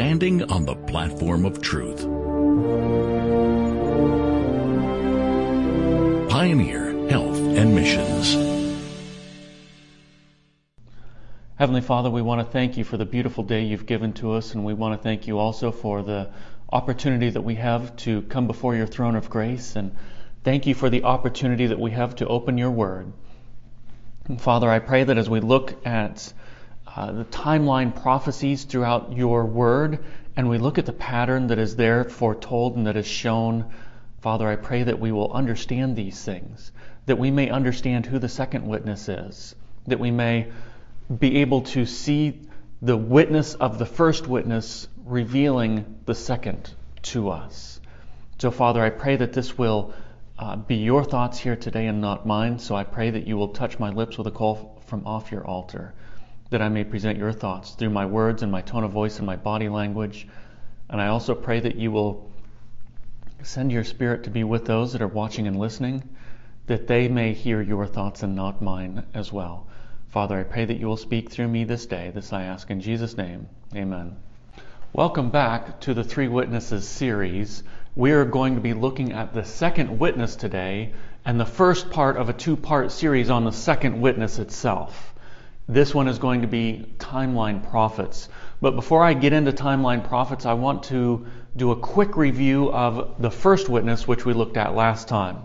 standing on the platform of truth. Pioneer Health and Missions. Heavenly Father, we want to thank you for the beautiful day you've given to us, and we want to thank you also for the opportunity that we have to come before your throne of grace. And thank you for the opportunity that we have to open your word. And Father, I pray that as we look at uh, the timeline prophecies throughout your word, and we look at the pattern that is there foretold and that is shown, Father, I pray that we will understand these things, that we may understand who the second witness is, that we may be able to see the witness of the first witness revealing the second to us. So, Father, I pray that this will uh, be your thoughts here today and not mine. So I pray that you will touch my lips with a call from off your altar that I may present your thoughts through my words and my tone of voice and my body language. And I also pray that you will send your spirit to be with those that are watching and listening, that they may hear your thoughts and not mine as well. Father, I pray that you will speak through me this day. This I ask in Jesus' name. Amen. Welcome back to the Three Witnesses series. We are going to be looking at the second witness today and the first part of a two part series on the second witness itself. This one is going to be timeline prophets. But before I get into timeline prophets, I want to do a quick review of the first witness, which we looked at last time.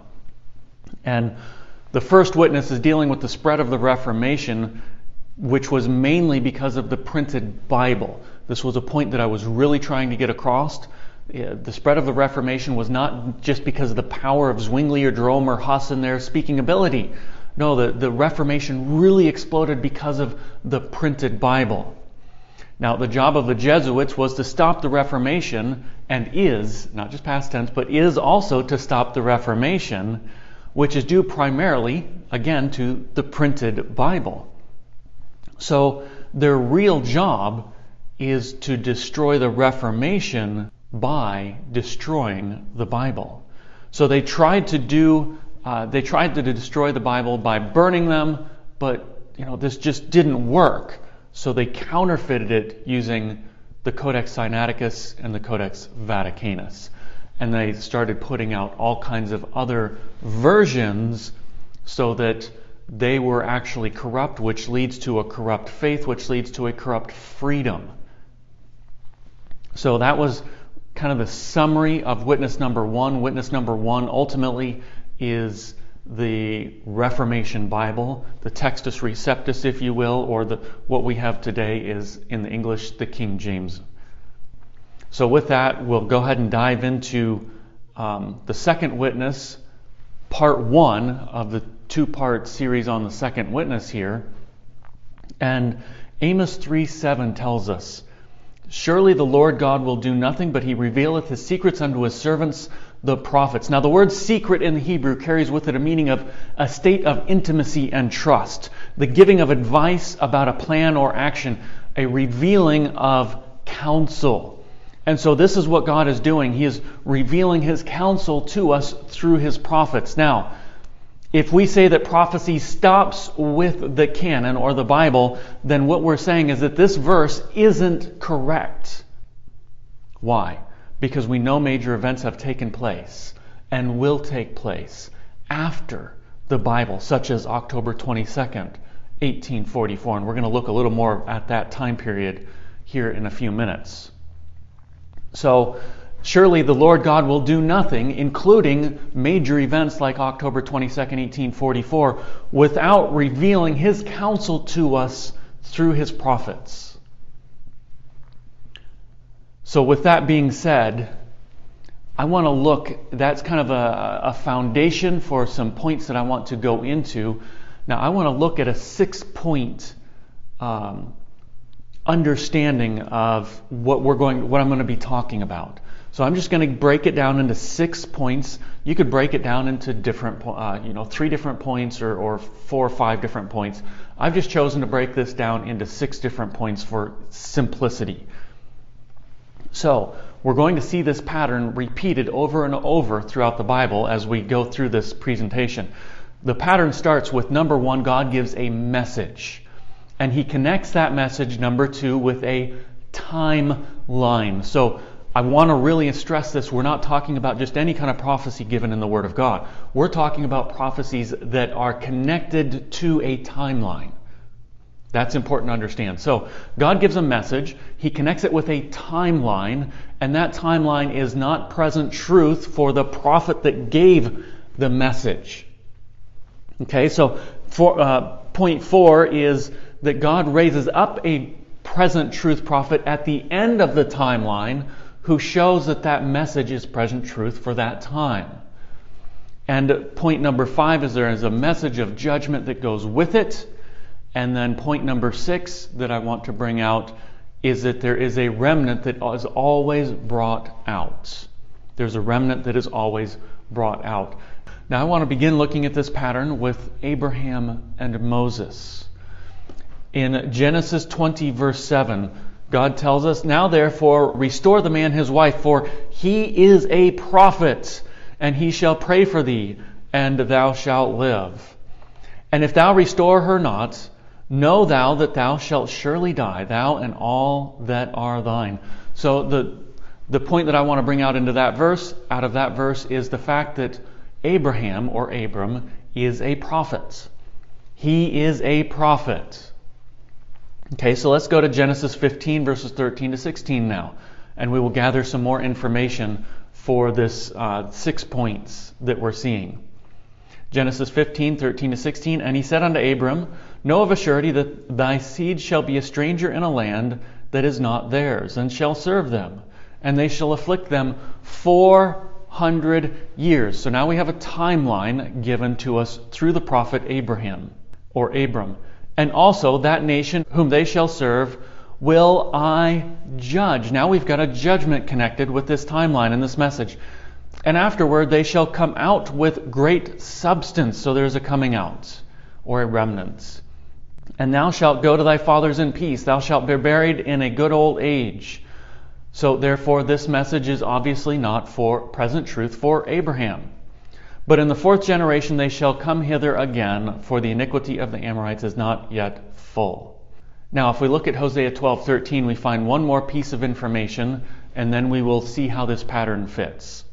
And the first witness is dealing with the spread of the Reformation, which was mainly because of the printed Bible. This was a point that I was really trying to get across. The spread of the Reformation was not just because of the power of Zwingli or Jerome or Huss and their speaking ability. No, the, the Reformation really exploded because of the printed Bible. Now, the job of the Jesuits was to stop the Reformation, and is, not just past tense, but is also to stop the Reformation, which is due primarily, again, to the printed Bible. So, their real job is to destroy the Reformation by destroying the Bible. So, they tried to do uh, they tried to destroy the Bible by burning them, but you know this just didn't work. So they counterfeited it using the Codex Sinaiticus and the Codex Vaticanus, and they started putting out all kinds of other versions so that they were actually corrupt, which leads to a corrupt faith, which leads to a corrupt freedom. So that was kind of the summary of witness number one. Witness number one ultimately is the Reformation Bible, the Textus Receptus, if you will, or the, what we have today is in the English, the King James. So, with that, we'll go ahead and dive into um, the second witness, part one of the two part series on the second witness here. And Amos 3 7 tells us, Surely the Lord God will do nothing, but he revealeth his secrets unto his servants the prophets. Now, the word secret in the Hebrew carries with it a meaning of a state of intimacy and trust, the giving of advice about a plan or action, a revealing of counsel. And so, this is what God is doing. He is revealing His counsel to us through His prophets. Now, if we say that prophecy stops with the canon or the Bible, then what we're saying is that this verse isn't correct. Why? Because we know major events have taken place and will take place after the Bible, such as October 22nd, 1844. And we're going to look a little more at that time period here in a few minutes. So, surely the Lord God will do nothing, including major events like October 22nd, 1844, without revealing his counsel to us through his prophets. So, with that being said, I want to look, that's kind of a, a, foundation for some points that I want to go into. Now, I want to look at a six point um, understanding of what we're going, what I'm going to be talking about. So I'm just going to break it down into six points. You could break it down into different, uh, you know, three different points or, or four or five different points. I've just chosen to break this down into six different points for simplicity. So, we're going to see this pattern repeated over and over throughout the Bible as we go through this presentation. The pattern starts with number one, God gives a message. And he connects that message, number two, with a timeline. So I want to really stress this. We're not talking about just any kind of prophecy given in the Word of God. We're talking about prophecies that are connected to a timeline. That's important to understand. So, God gives a message, He connects it with a timeline, and that timeline is not present truth for the prophet that gave the message. Okay, so for, uh, point four is that God raises up a present truth prophet at the end of the timeline who shows that that message is present truth for that time. And point number five is there is a message of judgment that goes with it. And then point number six that I want to bring out is that there is a remnant that is always brought out. There's a remnant that is always brought out. Now I want to begin looking at this pattern with Abraham and Moses. In Genesis 20, verse 7, God tells us, Now therefore restore the man his wife, for he is a prophet, and he shall pray for thee, and thou shalt live. And if thou restore her not, know thou that thou shalt surely die, thou and all that are thine. So the the point that I want to bring out into that verse, out of that verse, is the fact that Abraham or Abram is a prophet. He is a prophet. Okay, so let's go to Genesis 15, verses 13 to 16 now, and we will gather some more information for this uh, six points that we're seeing. Genesis 15, 13 to 16. And he said unto Abram, Know of a surety that thy seed shall be a stranger in a land that is not theirs, and shall serve them, and they shall afflict them four hundred years. So now we have a timeline given to us through the prophet Abraham or Abram and also that nation whom they shall serve will I judge. Now we've got a judgment connected with this timeline and this message. And afterward they shall come out with great substance. So there's a coming out or a remnant. And thou shalt go to thy fathers in peace. Thou shalt be buried in a good old age. So therefore this message is obviously not for present truth for Abraham. But in the fourth generation they shall come hither again, for the iniquity of the Amorites is not yet full. Now, if we look at Hosea 12:13, we find one more piece of information, and then we will see how this pattern fits.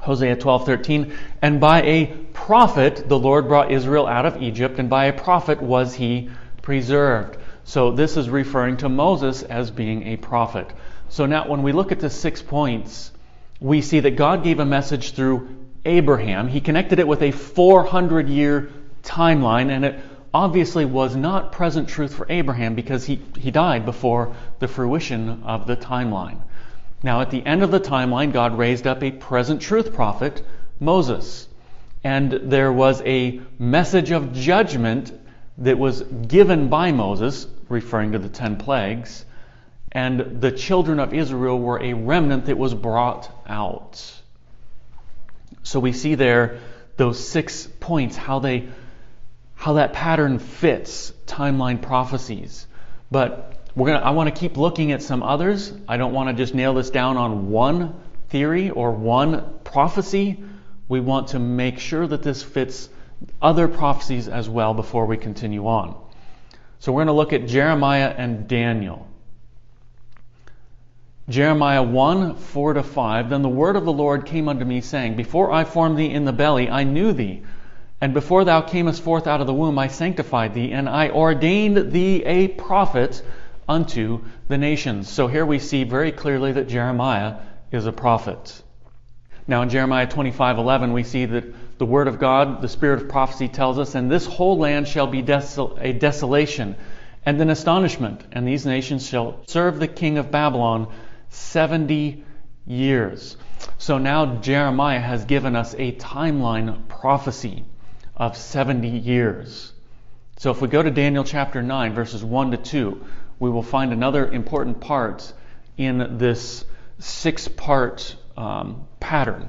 Hosea 12:13, and by a prophet the Lord brought Israel out of Egypt, and by a prophet was he preserved. So this is referring to Moses as being a prophet. So now when we look at the six points, we see that God gave a message through Abraham. He connected it with a 400 year timeline, and it obviously was not present truth for Abraham because he, he died before the fruition of the timeline. Now, at the end of the timeline, God raised up a present truth prophet, Moses. And there was a message of judgment that was given by Moses, referring to the ten plagues, and the children of Israel were a remnant that was brought out. So we see there those six points, how they how that pattern fits timeline prophecies. But we're gonna I want to keep looking at some others. I don't want to just nail this down on one theory or one prophecy. We want to make sure that this fits other prophecies as well before we continue on. So we're going to look at Jeremiah and Daniel. Jeremiah 1 4 to 5. Then the word of the Lord came unto me, saying, Before I formed thee in the belly, I knew thee. And before thou camest forth out of the womb, I sanctified thee, and I ordained thee a prophet unto the nations. So here we see very clearly that Jeremiah is a prophet. Now in Jeremiah 25:11 we see that the word of God, the spirit of prophecy tells us, and this whole land shall be desol- a desolation and an astonishment, and these nations shall serve the king of Babylon 70 years. So now Jeremiah has given us a timeline prophecy of 70 years. So if we go to Daniel chapter 9, verses 1 to 2, we will find another important part in this six part um, pattern.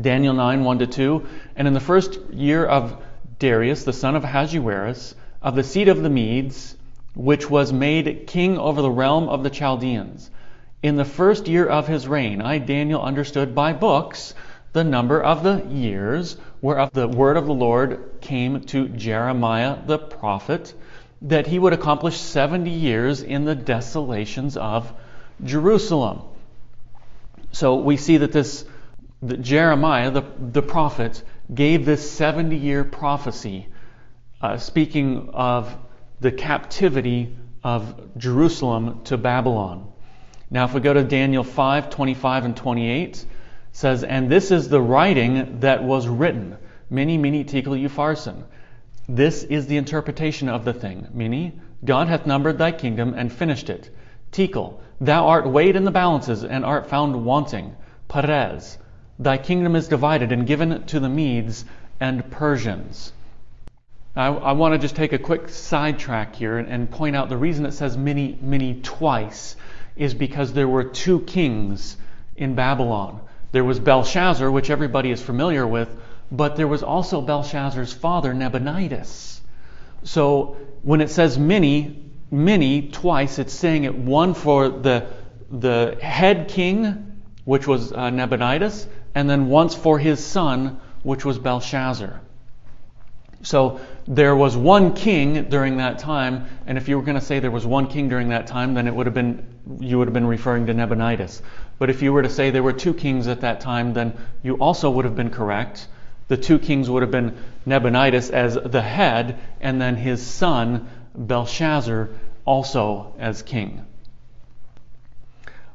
Daniel 9, 1 to 2. And in the first year of Darius, the son of Ahasuerus, of the seed of the Medes, which was made king over the realm of the Chaldeans, in the first year of his reign, I, Daniel, understood by books the number of the years whereof the word of the Lord came to Jeremiah the prophet, that he would accomplish 70 years in the desolations of Jerusalem. So we see that this that Jeremiah, the, the prophet, gave this 70 year prophecy, uh, speaking of the captivity of Jerusalem to Babylon. Now, if we go to Daniel 5 25 and 28, says, And this is the writing that was written. Mene, mene, tekel, upharsin. This is the interpretation of the thing. Mene, God hath numbered thy kingdom and finished it. Tekel, thou art weighed in the balances and art found wanting. Peres, thy kingdom is divided and given to the Medes and Persians. I, I want to just take a quick sidetrack here and, and point out the reason it says mene, mene twice is because there were two kings in Babylon. There was Belshazzar, which everybody is familiar with, but there was also Belshazzar's father, Nabonidus. So when it says mene, mene twice, it's saying it one for the, the head king, which was uh, Nabonidus, and then once for his son, which was Belshazzar. So there was one king during that time, and if you were going to say there was one king during that time, then it would have been you would have been referring to Nabonidus. But if you were to say there were two kings at that time, then you also would have been correct the two kings would have been Nabonidus as the head, and then his son Belshazzar also as king.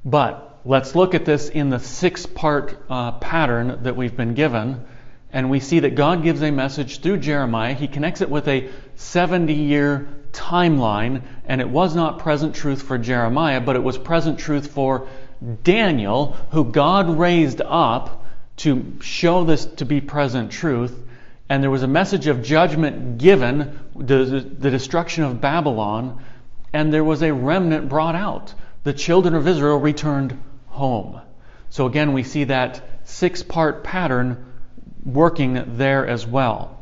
But let's look at this in the six part uh, pattern that we've been given. And we see that God gives a message through Jeremiah. He connects it with a 70 year timeline. And it was not present truth for Jeremiah, but it was present truth for Daniel, who God raised up to show this to be present truth. And there was a message of judgment given, the, the destruction of Babylon, and there was a remnant brought out. The children of Israel returned home. So again, we see that six part pattern working there as well.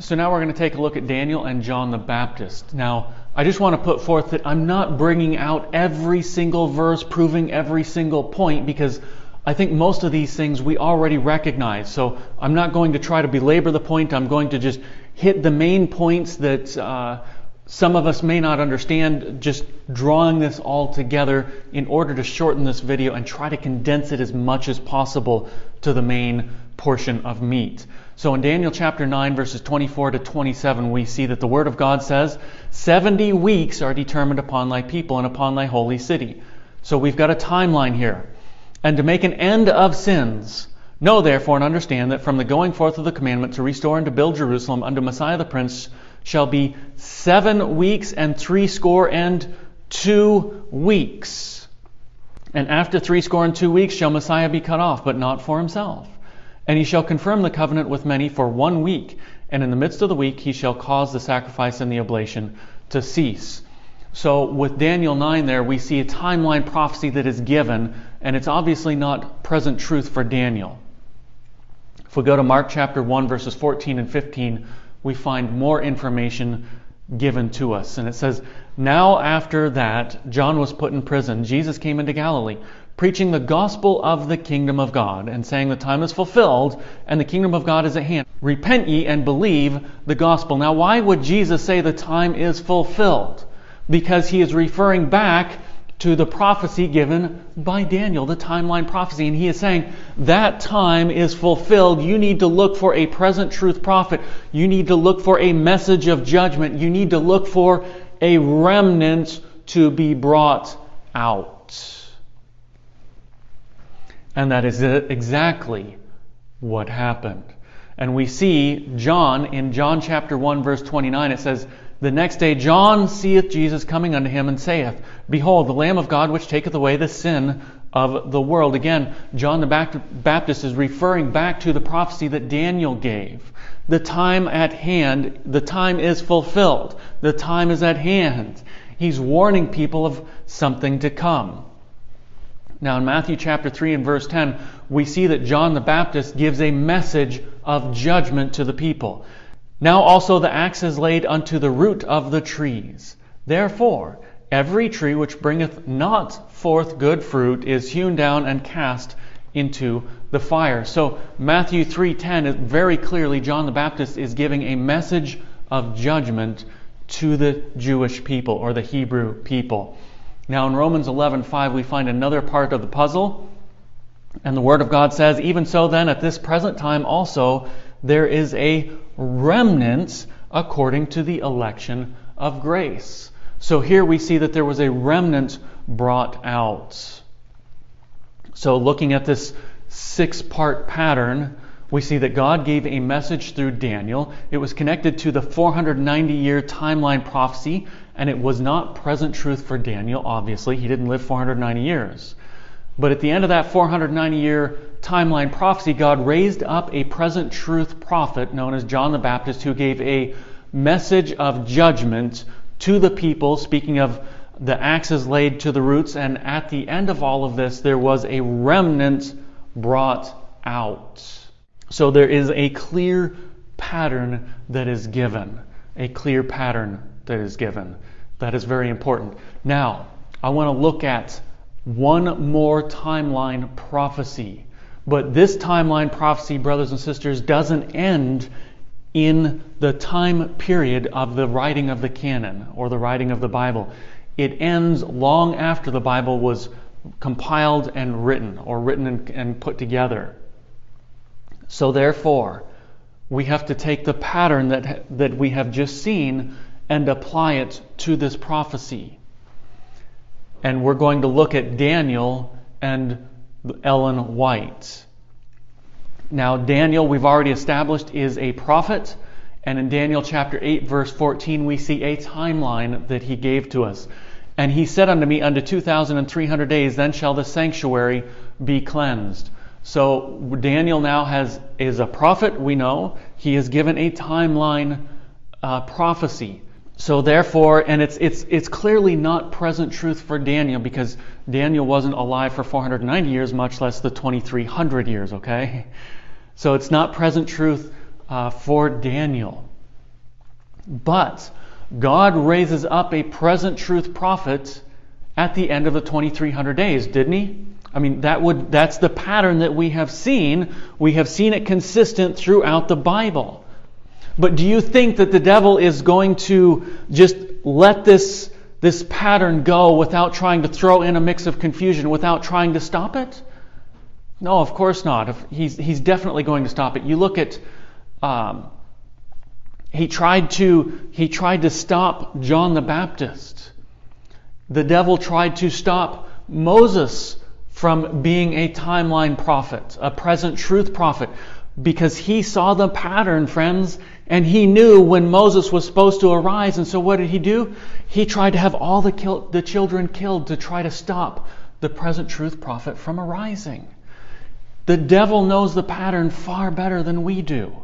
So now we're going to take a look at Daniel and John the Baptist. Now, I just want to put forth that I'm not bringing out every single verse proving every single point because I think most of these things we already recognize. So I'm not going to try to belabor the point. I'm going to just hit the main points that uh, some of us may not understand, just drawing this all together in order to shorten this video and try to condense it as much as possible to the main portion of meat. So in Daniel chapter 9, verses 24 to 27, we see that the Word of God says, 70 weeks are determined upon thy people and upon thy holy city. So we've got a timeline here and to make an end of sins. Know therefore and understand that from the going forth of the commandment to restore and to build Jerusalem unto Messiah the Prince shall be seven weeks and threescore and two weeks. And after threescore and two weeks shall Messiah be cut off, but not for himself. And he shall confirm the covenant with many for one week, and in the midst of the week he shall cause the sacrifice and the oblation to cease. So with Daniel 9 there, we see a timeline prophecy that is given, and it's obviously not present truth for Daniel. If we go to Mark chapter 1, verses 14 and 15, we find more information given to us. And it says, Now after that, John was put in prison. Jesus came into Galilee, preaching the gospel of the kingdom of God, and saying, The time is fulfilled, and the kingdom of God is at hand. Repent ye and believe the gospel. Now, why would Jesus say the time is fulfilled? because he is referring back to the prophecy given by Daniel, the timeline prophecy. And he is saying that time is fulfilled. You need to look for a present truth prophet. You need to look for a message of judgment. You need to look for a remnant to be brought out. And that is exactly what happened. And we see John in John chapter 1 verse 29 it says the next day John seeth Jesus coming unto him and saith, Behold, the Lamb of God which taketh away the sin of the world. Again, John the Baptist is referring back to the prophecy that Daniel gave. The time at hand, the time is fulfilled. The time is at hand. He's warning people of something to come. Now, in Matthew chapter 3 and verse 10, we see that John the Baptist gives a message of judgment to the people. Now also the axe is laid unto the root of the trees. Therefore, every tree which bringeth not forth good fruit is hewn down and cast into the fire. So Matthew 3:10 is very clearly John the Baptist is giving a message of judgment to the Jewish people or the Hebrew people. Now in Romans 11:5 we find another part of the puzzle. And the word of God says, even so then at this present time also there is a remnant according to the election of grace. So here we see that there was a remnant brought out. So looking at this six-part pattern, we see that God gave a message through Daniel. It was connected to the 490 year timeline prophecy, and it was not present truth for Daniel, obviously. He didn't live 490 years. But at the end of that 490 year timeline prophecy, God raised up a present truth prophet known as John the Baptist who gave a message of judgment to the people, speaking of the axes laid to the roots. And at the end of all of this, there was a remnant brought out. So there is a clear pattern that is given. A clear pattern that is given. That is very important. Now, I want to look at one more timeline prophecy. But this timeline prophecy, brothers and sisters, doesn't end in the time period of the writing of the canon or the writing of the Bible. It ends long after the Bible was compiled and written or written and, and put together. So therefore, we have to take the pattern that, that we have just seen and apply it to this prophecy. And we're going to look at Daniel and Ellen White. Now, Daniel, we've already established, is a prophet. And in Daniel chapter 8, verse 14, we see a timeline that he gave to us. And he said unto me, Unto 2,300 days, then shall the sanctuary be cleansed. So Daniel now has is a prophet. We know he is given a timeline uh, prophecy. So therefore, and it's it's it's clearly not present truth for Daniel because Daniel wasn't alive for 490 years, much less the 2300 years. Okay, so it's not present truth uh, for Daniel. But God raises up a present truth prophet at the end of the 2300 days, didn't he? I mean, that would, that's the pattern that we have seen. We have seen it consistent throughout the Bible. But do you think that the devil is going to just let this, this pattern go without trying to throw in a mix of confusion, without trying to stop it? No, of course not. He's, he's definitely going to stop it. You look at, um, he tried to, he tried to stop John the Baptist. The devil tried to stop Moses from being a timeline prophet, a present truth prophet, because he saw the pattern, friends, and he knew when Moses was supposed to arise. And so what did he do? He tried to have all the, kill, the children killed to try to stop the present truth prophet from arising. The devil knows the pattern far better than we do.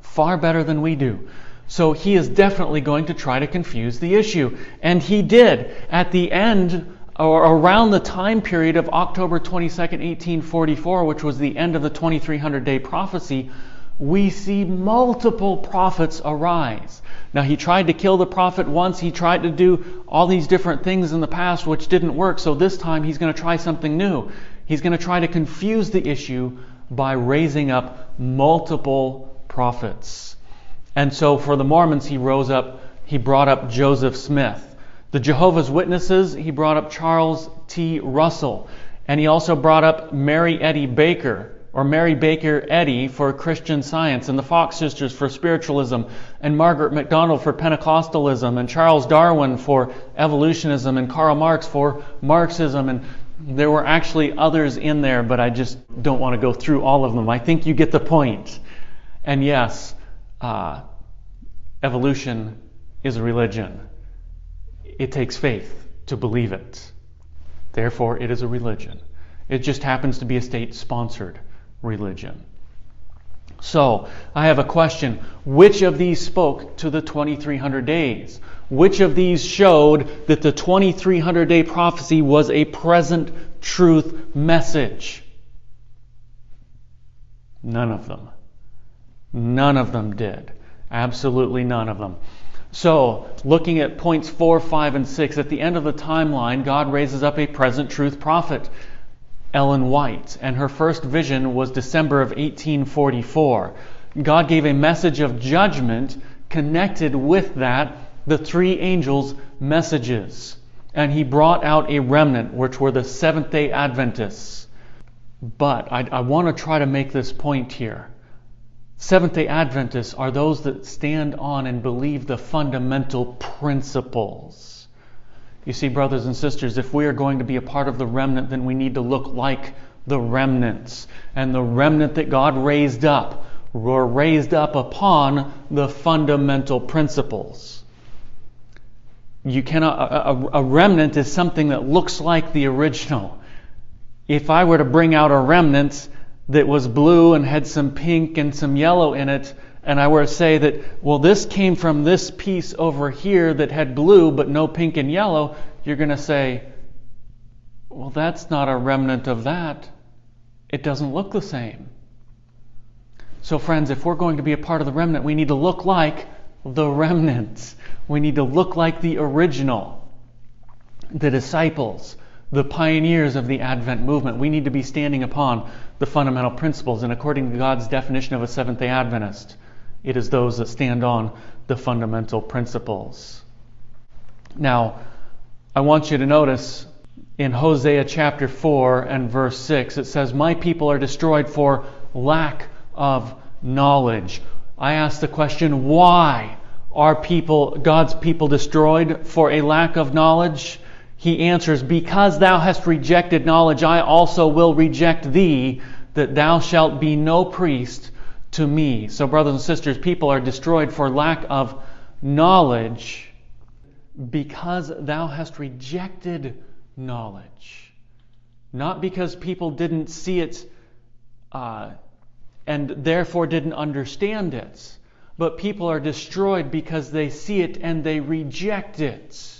Far better than we do. So he is definitely going to try to confuse the issue. And he did. At the end or around the time period of October 22nd, 1844, which was the end of the 2300 day prophecy, we see multiple prophets arise. Now, he tried to kill the prophet once, he tried to do all these different things in the past which didn't work, so this time he's going to try something new. He's going to try to confuse the issue by raising up multiple prophets. And so for the Mormons, he rose up, he brought up Joseph Smith. The Jehovah's Witnesses, he brought up Charles T. Russell. And he also brought up Mary Eddy Baker, or Mary Baker Eddy for Christian Science, and the Fox Sisters for Spiritualism, and Margaret MacDonald for Pentecostalism, and Charles Darwin for Evolutionism, and Karl Marx for Marxism. And there were actually others in there, but I just don't want to go through all of them. I think you get the point. And yes, uh, evolution is a religion. It takes faith to believe it. Therefore, it is a religion. It just happens to be a state sponsored religion. So, I have a question. Which of these spoke to the 2300 days? Which of these showed that the 2300 day prophecy was a present truth message? None of them. None of them did. Absolutely none of them. So, looking at points 4, 5, and 6, at the end of the timeline, God raises up a present truth prophet, Ellen White, and her first vision was December of 1844. God gave a message of judgment connected with that the three angels' messages. And he brought out a remnant, which were the Seventh day Adventists. But I, I want to try to make this point here. Seventh day Adventists are those that stand on and believe the fundamental principles. You see, brothers and sisters, if we are going to be a part of the remnant, then we need to look like the remnants. And the remnant that God raised up were raised up upon the fundamental principles. You cannot, a, a, remnant is something that looks like the original. If I were to bring out a remnant that was blue and had some pink and some yellow in it, and I were to say that, well, this came from this piece over here that had blue but no pink and yellow, you're going to say, well, that's not a remnant of that. It doesn't look the same. So, friends, if we're going to be a part of the remnant, we need to look like the remnant. We need to look like the original, the disciples, the pioneers of the Advent movement. We need to be standing upon the fundamental principles. And according to God's definition of a Seventh day Adventist, it is those that stand on the fundamental principles. Now, I want you to notice in Hosea chapter 4 and verse 6, it says, My people are destroyed for lack of knowledge. I ask the question, why are people, God's people destroyed for a lack of knowledge? He answers, Because thou hast rejected knowledge, I also will reject thee, that thou shalt be no priest to me. So, brothers and sisters, people are destroyed for lack of knowledge because thou hast rejected knowledge. Not because people didn't see it uh, and therefore didn't understand it, but people are destroyed because they see it and they reject it.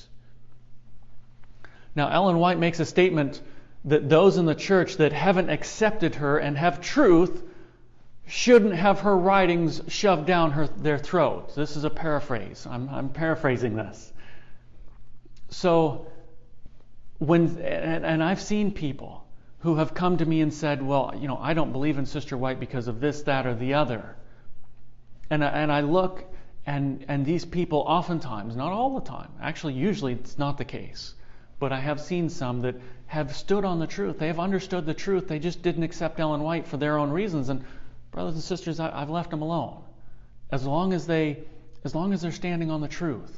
Now, Ellen White makes a statement that those in the church that haven't accepted her and have truth shouldn't have her writings shoved down her, their throats. This is a paraphrase. I'm, I'm paraphrasing this. So, when, and, and I've seen people who have come to me and said, Well, you know, I don't believe in Sister White because of this, that, or the other. And I, and I look, and, and these people oftentimes, not all the time, actually, usually it's not the case, but I have seen some that have stood on the truth. They have understood the truth. They just didn't accept Ellen White for their own reasons. And brothers and sisters, I, have left them alone. As long as they, as long as they're standing on the truth,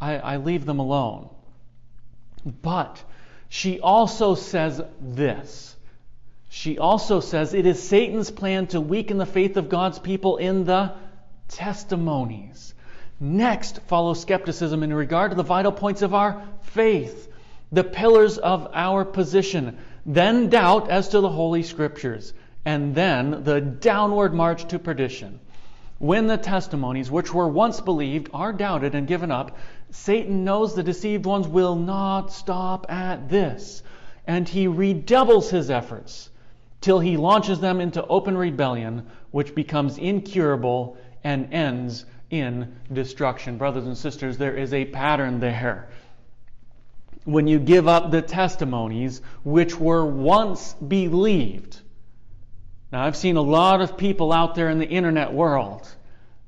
I, I leave them alone. But she also says this. She also says it is Satan's plan to weaken the faith of God's people in the testimonies. Next follows skepticism in regard to the vital points of our faith, the pillars of our position, then doubt as to the Holy Scriptures, and then the downward march to perdition. When the testimonies, which were once believed, are doubted and given up, Satan knows the deceived ones will not stop at this, and he redoubles his efforts till he launches them into open rebellion, which becomes incurable and ends in destruction. Brothers and sisters, there is a pattern there. When you give up the testimonies which were once believed, now, I've seen a lot of people out there in the internet world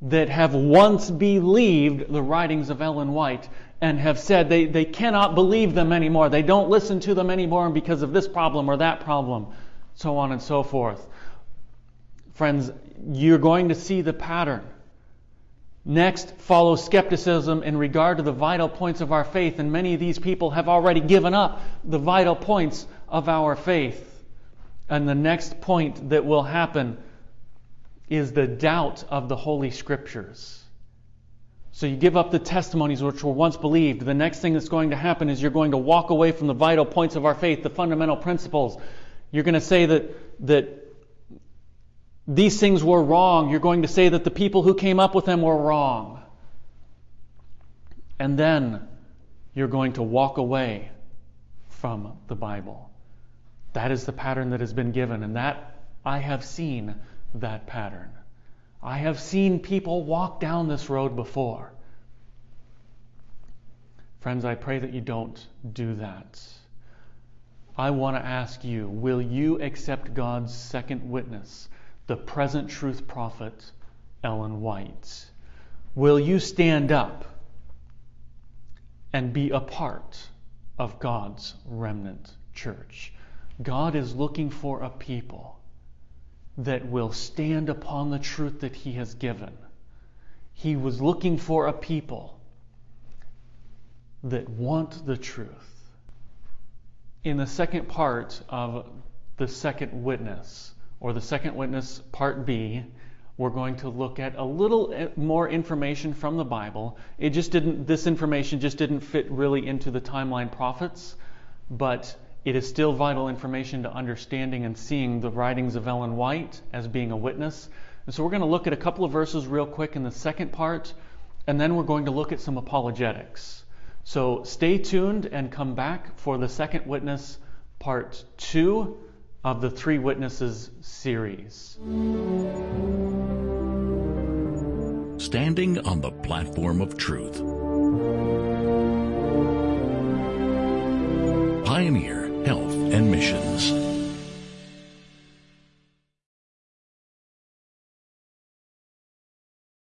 that have once believed the writings of Ellen White and have said they, they cannot believe them anymore. They don't listen to them anymore because of this problem or that problem, so on and so forth. Friends, you're going to see the pattern. Next follows skepticism in regard to the vital points of our faith, and many of these people have already given up the vital points of our faith. And the next point that will happen is the doubt of the Holy Scriptures. So you give up the testimonies which were once believed. The next thing that's going to happen is you're going to walk away from the vital points of our faith, the fundamental principles. You're going to say that, that these things were wrong. You're going to say that the people who came up with them were wrong. And then you're going to walk away from the Bible. That is the pattern that has been given, and that I have seen that pattern. I have seen people walk down this road before. Friends, I pray that you don't do that. I want to ask you will you accept God's second witness, the present truth prophet, Ellen White? Will you stand up and be a part of God's remnant church? God is looking for a people that will stand upon the truth that He has given. He was looking for a people that want the truth. In the second part of the second witness, or the second witness, part B, we're going to look at a little eh, more information from the Bible. It just didn't, this information just didn't fit really into the timeline prophets, but it is still vital information to understanding and seeing the writings of Ellen White as being a witness. And so we're going to look at a couple of verses real quick in the second part, and then we're going to look at some apologetics. So stay tuned and come back for the second witness, part two of the Three Witnesses series. Standing on the platform of truth. Pioneer Health and Missions.